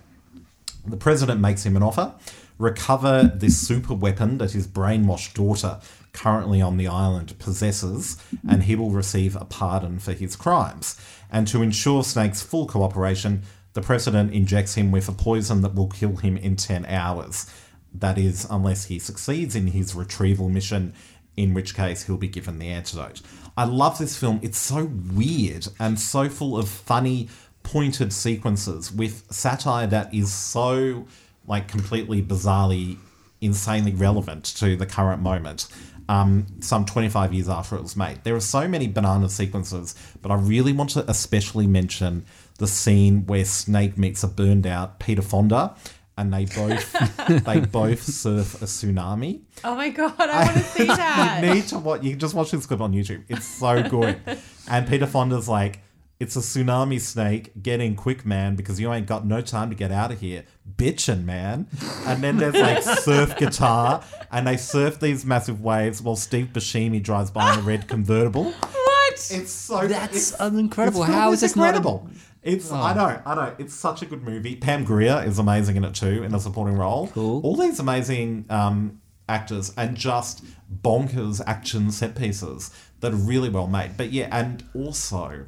The president makes him an offer recover this super weapon that his brainwashed daughter, currently on the island, possesses, and he will receive a pardon for his crimes. And to ensure Snake's full cooperation, the president injects him with a poison that will kill him in 10 hours. That is, unless he succeeds in his retrieval mission, in which case he'll be given the antidote. I love this film. It's so weird and so full of funny, pointed sequences with satire that is so like completely bizarrely, insanely relevant to the current moment. Um, some 25 years after it was made. There are so many banana sequences, but I really want to especially mention the scene where Snake meets a burned out Peter Fonda and they both they both surf a tsunami. Oh my god, I want to see that. You need to watch. You can just watch this clip on YouTube. It's so good. and Peter Fonda's like, It's a tsunami snake. Get in quick, man, because you ain't got no time to get out of here. Bitchin', man. And then there's like surf guitar, and they surf these massive waves while Steve Buscemi drives by in a red convertible. What? It's so That's it's, incredible. it's How is this not a- incredible? It's I know, I know. It's such a good movie. Pam Grier is amazing in it too, in a supporting role. Cool. All these amazing um, actors and just bonkers action set pieces that are really well made. But yeah, and also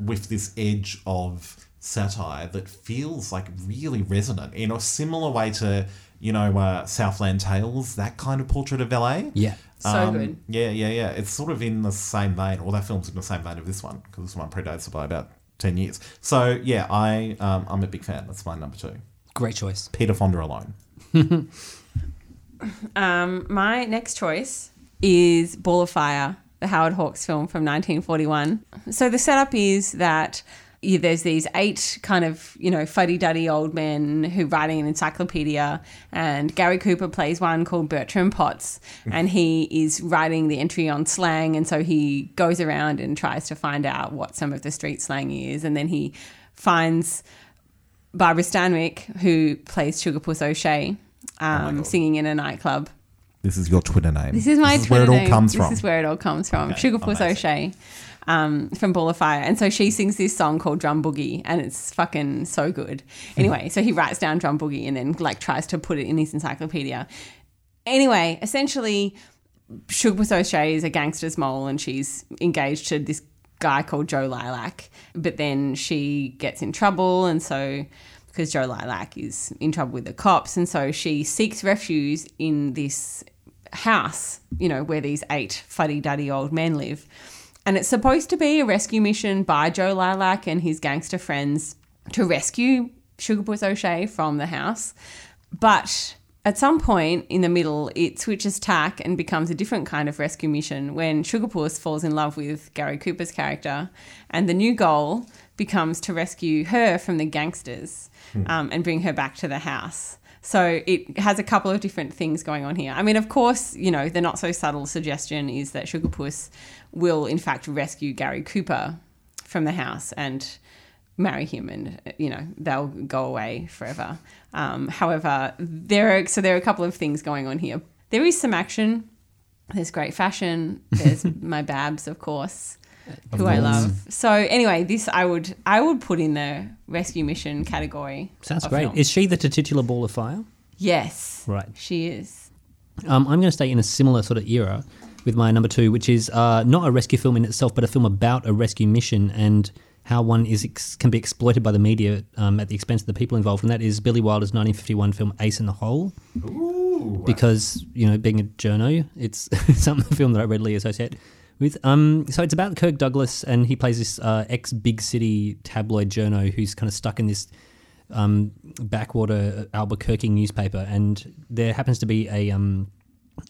with this edge of satire that feels like really resonant in a similar way to you know uh, Southland Tales, that kind of portrait of LA. Yeah. So good. Yeah, yeah, yeah. It's sort of in the same vein, All that film's in the same vein of this one because this one predates it by about ten years. So yeah, I um, I'm a big fan. That's my number two. Great choice. Peter Fonda alone. Um, my next choice is Ball of Fire, the Howard Hawks film from 1941. So the setup is that yeah, there's these eight kind of, you know, fuddy-duddy old men who are writing an encyclopedia and Gary Cooper plays one called Bertram Potts and he is writing the entry on slang and so he goes around and tries to find out what some of the street slang is and then he finds Barbara Stanwyck, who plays Sugarpuss O'Shea, um, singing in a nightclub. This is your Twitter name. This is my Twitter. This is where it all name. comes from. this is where it all comes from. Okay, Sugarpuss. O'Shea um, from Ball of Fire. And so she sings this song called Drum Boogie, and it's fucking so good. Anyway, so he writes down Drum Boogie and then like tries to put it in his encyclopedia. Anyway, essentially, Sugarpuss O'Shea is a gangster's mole, and she's engaged to this guy called Joe Lilac. But then she gets in trouble, and so because Joe Lilac is in trouble with the cops, and so she seeks refuge in this house, you know, where these eight fuddy-duddy old men live. And it's supposed to be a rescue mission by Joe Lilac and his gangster friends to rescue Sugarpuss O'Shea from the house. But at some point in the middle, it switches tack and becomes a different kind of rescue mission when Sugarpuss falls in love with Gary Cooper's character. And the new goal becomes to rescue her from the gangsters um, and bring her back to the house. So it has a couple of different things going on here. I mean, of course, you know, the not so subtle suggestion is that Sugarpuss will, in fact, rescue Gary Cooper from the house and marry him and you know they'll go away forever. Um, however there are so there are a couple of things going on here. There is some action. There's great fashion. There's my babs of course who i love so anyway this i would i would put in the rescue mission category Sounds great. film. Is she the titular ball of fire? yes Right. she is Um, I'm going to stay in a similar sort of era with my number two, which is uh, not a rescue film in itself, but a film about a rescue mission and how one is ex- can be exploited by the media um, at the expense of the people involved, and that is Billy Wilder's 1951 film Ace in the Hole. Ooh. Because you know, being a journo, it's some film that I readily associate with. Um, so it's about Kirk Douglas, and he plays this uh, ex big city tabloid journo who's kind of stuck in this um, backwater Albuquerque newspaper, and there happens to be a um,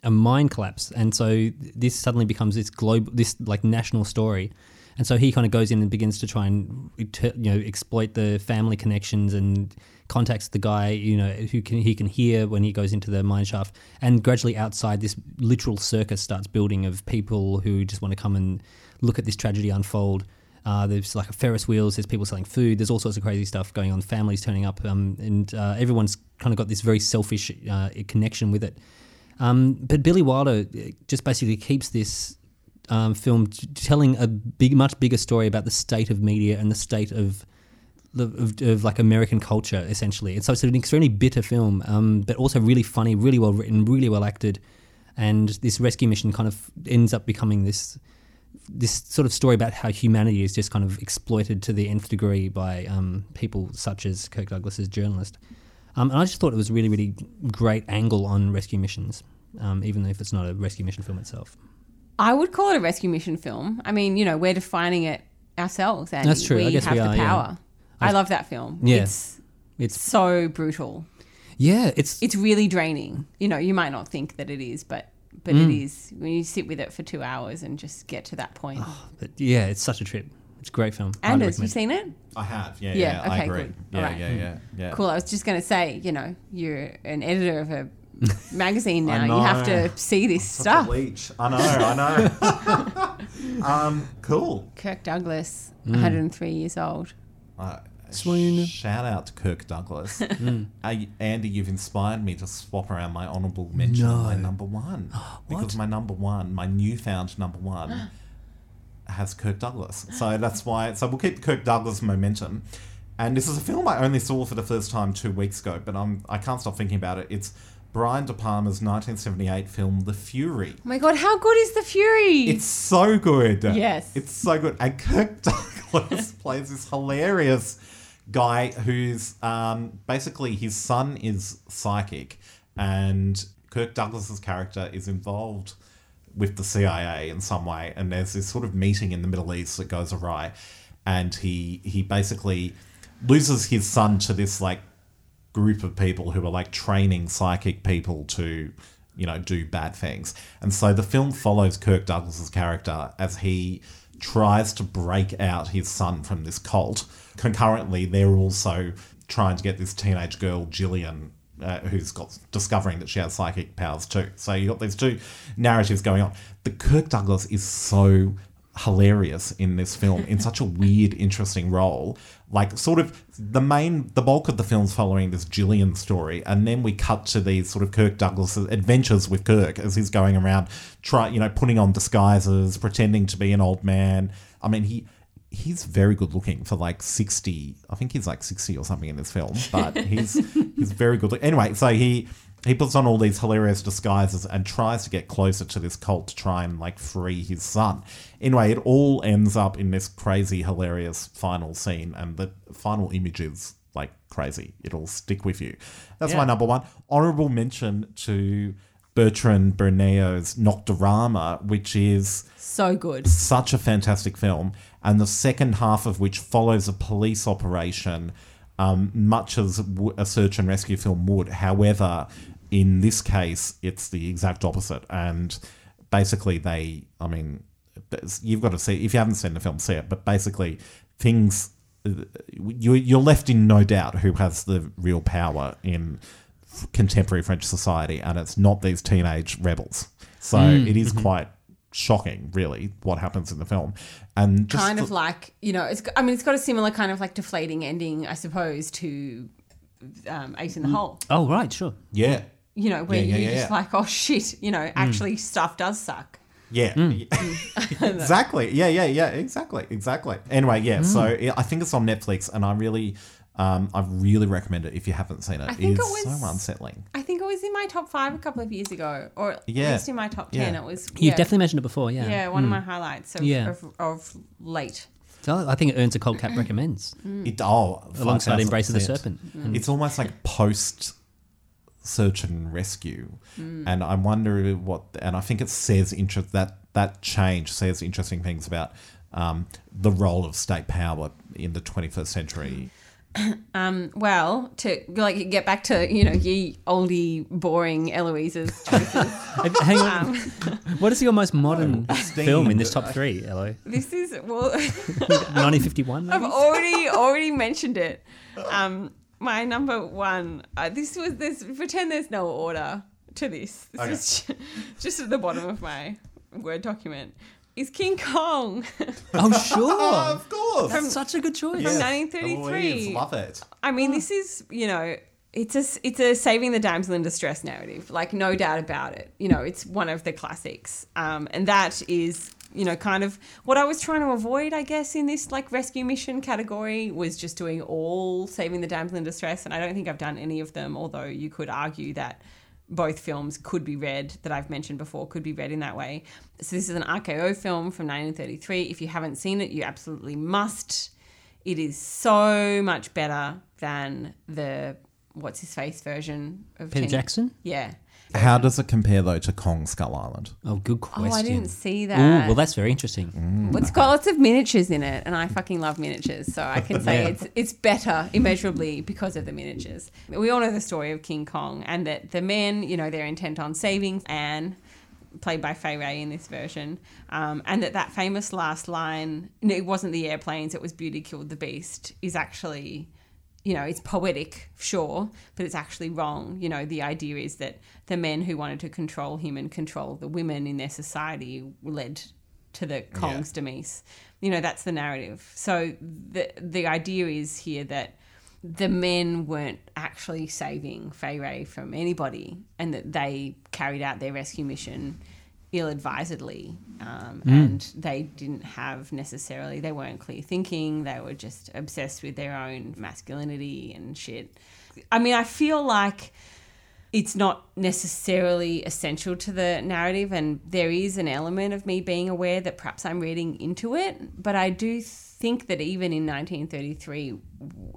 a mine collapse, and so this suddenly becomes this global, this like national story, and so he kind of goes in and begins to try and you know exploit the family connections and contacts the guy you know who can he can hear when he goes into the mine shaft, and gradually outside this literal circus starts building of people who just want to come and look at this tragedy unfold. Uh, there's like a Ferris wheels. There's people selling food. There's all sorts of crazy stuff going on. Families turning up, um, and uh, everyone's kind of got this very selfish uh, connection with it. Um, but Billy Wilder uh, just basically keeps this um, film t- telling a big, much bigger story about the state of media and the state of of, of like American culture, essentially. And so it's an extremely bitter film, um, but also really funny, really well written, really well acted. And this rescue mission kind of ends up becoming this this sort of story about how humanity is just kind of exploited to the nth degree by um, people such as Kirk Douglas's journalist. Um, and I just thought it was really, really great angle on rescue missions, um, even if it's not a rescue mission film itself. I would call it a rescue mission film i mean you know we're defining it ourselves and That's true. I guess have we the are, yeah. power i love that film Yeah. it's It's so brutal yeah, it's it's really draining. You know, you might not think that it is, but but Mm. it is when you sit with it for two hours and just get to that point. but yeah, it's such a trip. It's a great film. Highly Anders, you recommend. seen it? I have. Yeah, Yeah, yeah, I okay, agree. good. Yeah, Alright. yeah, yeah, yeah. Cool. I was just going to say, you know, you're an editor of a magazine now. You have to see this Such a stuff. leech. I know, I know. Um, cool. Kirk Douglas, Mm. 103 years old. Uh, Swoon. Shout out to Kirk Douglas. Uh, Andy, you've inspired me to swap around my honourable mention and my No. number one. Because my number one, my newfound number one, has Kirk Douglas. So that's why. So we'll keep the Kirk Douglas momentum. And this is a film I only saw for the first time two weeks ago, but I'm I can't stop thinking about it. It's Brian De Palma's 1978 film The Fury. Oh my god, how good is the Fury? It's so good. Yes. It's so good. And Kirk Douglas plays this hilarious guy who's um, basically his son is psychic, and Kirk Douglas's character is involved with the CIA in some way. And there's this sort of meeting in the Middle East that goes awry, and he he basically loses his son to this like group of people who are like training psychic people to you know do bad things. And so the film follows kirk douglas's character as he tries to break out his son from this cult. Concurrently they're also trying to get this teenage girl Gillian uh, who's got discovering that she has psychic powers too. So you've got these two narratives going on. But kirk douglas is so hilarious in this film in such a weird, interesting role. Like, sort of the main, the bulk of the film's following this Gillian story, and then we cut to these sort of Kirk Douglas adventures with Kirk as he's going around, try, you know, putting on disguises, pretending to be an old man. I mean, he. He's very good looking for like sixty. I think he's like sixty or something in this film, but he's he's very good. Look- anyway, so he he puts on all these hilarious disguises and tries to get closer to this cult to try and like free his son. Anyway, it all ends up in this crazy, hilarious final scene, and the final image is like crazy. It'll stick with you. That's my number one. Honorable mention to Bertrand Bonello's Nocturama, which is so good. such a fantastic film, and the second half of which follows a police operation, um, much as w- a search and rescue film would. However, in this case, it's the exact opposite, and basically, they, I mean, you've got to see if you haven't seen the film, see it. But basically, things you you're left in no doubt who has the real power in contemporary French society, and it's not these teenage rebels. So Mm. it is Mhm. quite shocking, really, what happens in the film, and just kind of the- like you know, it's. I mean, it's got a similar kind of like deflating ending, I suppose, to um, Ace in the Hole. Oh, right, sure. yeah, You know, where Yeah, yeah, you're yeah, just yeah. like, oh shit, you know, actually stuff does suck. Yeah. Mm. exactly. Yeah, yeah, yeah, exactly. Exactly. Anyway, yeah, Mm. so I think it's on Netflix and I really um I really recommend it if you haven't seen it. I think it's it was- so unsettling. I think it was in my top five a couple of years ago, or at Yeah. least in my top ten. Yeah. It was. You've yeah. definitely mentioned it before, yeah. Yeah, one of Mm. my highlights of, Yeah. of, of late. So I think it earns a Cult Cap recommends. It oh Alongside fantastic. Embrace of the Serpent. Mm. It's almost like post search and rescue. Mm. And I wonder what and I think it says interest that that change says interesting things about um, the role of state power in the 21st century. Um, well, to like get back to you know ye oldie boring Eloise's choices. Hang on. Um, What is your most modern film in this top three, Elo? this is well. 1951? I've already already mentioned it. Um, my number one. Uh, this was this. Pretend there's no order to this. This Okay. is ju- just at the bottom of my word document. Is King Kong Oh, sure. of course. That's such a good choice. from 1933? Louise, love it. I mean, this is you know, it's a it's a saving the damsel in distress narrative, like no doubt about it. You know, it's one of the classics, um, and that is you know kind of what I was trying to avoid, I guess, in this like rescue mission category was just doing all saving the damsel in distress, and I don't think I've done any of them. Although you could argue that both films could be read that I've mentioned before could be read in that way. So this is an RKO film from 1933. If you haven't seen it, you absolutely must. It is so much better than the what's his face version of Peter King- Jackson? Yeah. How does it compare though to Kong Skull Island? Oh, good question. Oh, I didn't see Ooh, that. well, that's very interesting. It's got lots of miniatures in it, and I fucking love miniatures. So I can say Yeah. it's it's better immeasurably because of the miniatures. We all know the story of King Kong, and that the men, you know, they're intent on saving Anne, played by Fay Wray in this version, um, and that that famous last line, it wasn't the airplanes, it was Beauty killed the Beast, is actually. You know, it's poetic, sure, but it's actually wrong. You know, the idea is that the men who wanted to control him and control the women in their society led to the Kong's demise. You know, that's the narrative. So the the idea is here that the men weren't actually saving Fay Wray from anybody, and that they carried out their rescue mission ill-advisedly, um, and they didn't have necessarily they weren't clear thinking. They were just obsessed with their own masculinity and shit. I mean, I feel like it's not necessarily essential to the narrative, and there is an element of me being aware that perhaps I'm reading into it. But I do think that even in 1933,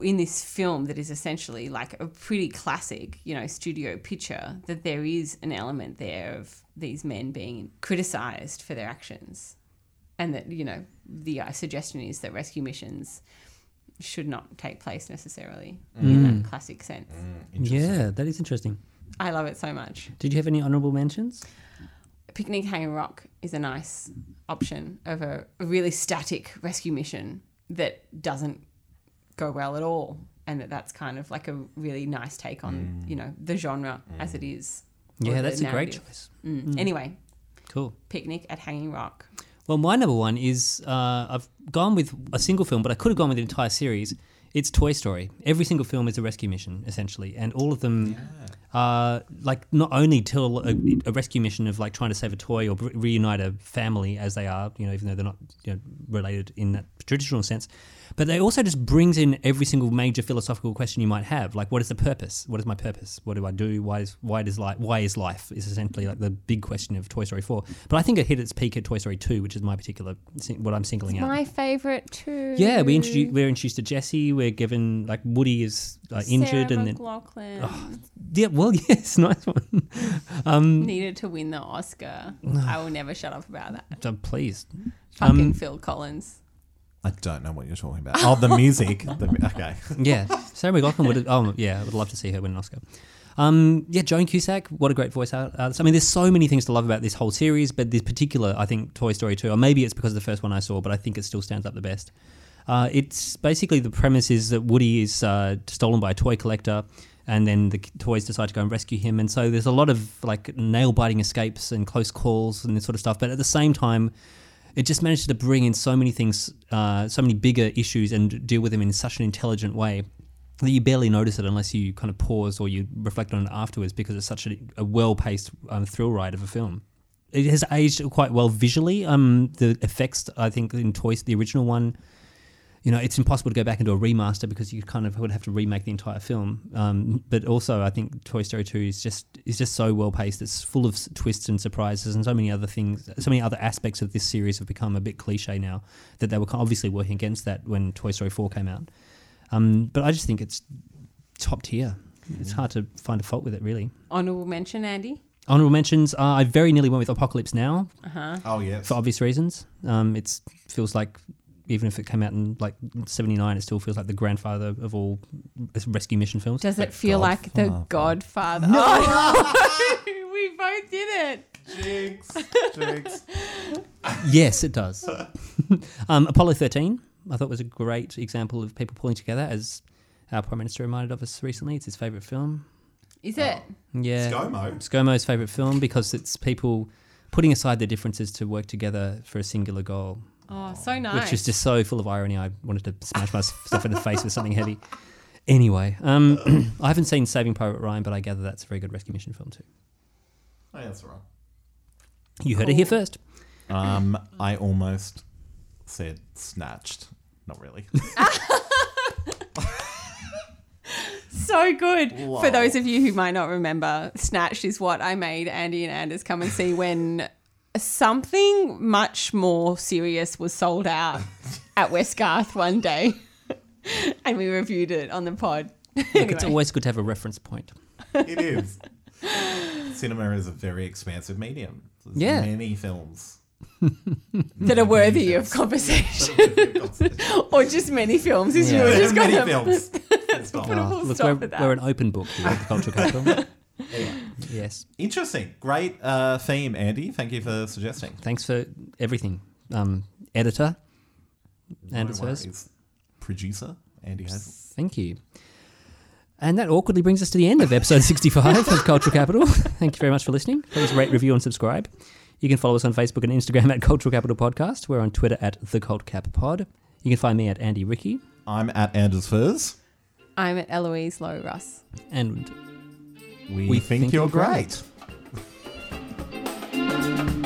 in this film that is essentially like a pretty classic, you know, studio picture, that there is an element there of these men being criticized for their actions. And that, you know, the uh, suggestion is that rescue missions should not take place necessarily in that classic sense. Yeah, that is interesting. I love it so much. Did you have any honourable mentions? Picnic Hanging Rock is a nice option of a, a really static rescue mission that doesn't go well at all, and that that's kind of like a really nice take on you know the genre as it is. Yeah, that's a great choice. Mm. Anyway, Cool. Picnic at Hanging Rock. Well, my number one is uh, I've gone with a single film, but I could have gone with an entire series. It's Toy Story. Every single film is a rescue mission, essentially, and all of them are like not only tell a, a rescue mission of like trying to save a toy or re- reunite a family as they are, you know, even though they're not you know, related in that traditional sense, but they also just brings in every single major philosophical question you might have, like what is the purpose? What is my purpose? What do I do? Why is why does life? Why is life? Is essentially like the big question of Toy Story four. But I think it hit its peak at Toy Story two, which is my particular what I'm singling out. My favorite too. Yeah, we introduce we're introduced to Jesse. We're given like Woody is uh, injured, Sarah and then McLachlan yeah, well, yes, nice one. um, needed to win the Oscar. I will never shut up about that. so please, Fucking Um, Phil Collins. I don't know what you're talking about. Oh, the music. the, okay. yeah, Sarah McLachlan would. Oh, yeah, I would love to see her win an Oscar. Um, yeah, Joan Cusack, what a great voice artist. I mean, there's so many things to love about this whole series, but this particular, I think, Toy Story 2, or maybe it's because of the first one I saw, but I think it still stands up the best. Uh, it's basically the premise is that Woody is uh, stolen by a toy collector, and then the toys decide to go and rescue him. And so there's a lot of like nail biting escapes and close calls and this sort of stuff. But at the same time, it just managed to bring in so many things, uh, so many bigger issues, and deal with them in such an intelligent way that you barely notice it unless you kind of pause or you reflect on it afterwards because it's such a, a well-paced um, thrill ride of a film. It has aged quite well visually. Um, the effects, I think, in Toys, the original one, you know, it's impossible to go back and do a remaster because you kind of would have to remake the entire film. Um, but also, I think Toy Story Two is just is just so well paced. It's full of twists and surprises, and so many other things. So many other aspects of this series have become a bit cliche now. That they were obviously working against that when Toy Story Four came out. Um, but I just think it's top tier. It's hard to find a fault with it, really. Honorable mention, Andy. Honorable mentions. Uh, I very nearly went with Apocalypse Now Oh, yes. for obvious reasons. Um, it feels like even if it came out in like '79, it still feels like the grandfather of all rescue mission films. Does it feel like the Godfather. Godfather? Oh, no! we both did it. Jinx. Jinx. yes, it does. um, Apollo 13, I thought was a great example of people pulling together, as our prime minister reminded of us recently. It's his favourite film. Is it? Yeah, ScoMo. ScoMo's favourite film because it's people putting aside their differences to work together for a singular goal. Oh, so nice. which is just so full of irony. I wanted to smash myself in the face with something heavy. Anyway, um, I haven't seen Saving Private Ryan, but I gather that's a very good rescue mission film too. Oh, yeah, that's all right. You heard it here first. Um, I almost said snatched. Not really. so good. Wow. For those of you who might not remember, Snatched is what I made Andy and Anders come and see when something much more serious was sold out at Westgarth one day. and we reviewed it on the pod. Look, it's always good to have a reference point. it is. Cinema is a very expansive medium. There's Yeah. many films. that are worthy of conversation. or just many films, as Yeah. were just many films. Full stop. Put a full Look, stop we're, with that. we're an open book here at the Cultural Capital. Yes. Interesting. Great uh, theme, Andy. Thank you for suggesting. Thanks for everything, um, editor. Anders No Hurst. Producer, Andy Hazel. Thank you. And that awkwardly brings us to the end of episode 65 of Cultural Capital. Thank you very much for listening. Please rate, review, and subscribe. You can follow us on Facebook and Instagram at Cultural Capital Podcast. We're on Twitter at The Cult Cap Pod. You can find me at Andy Ricky. I'm at Anders Furze. I'm at Eloise Lowe Russ. And We, We think, think you're you're great. great.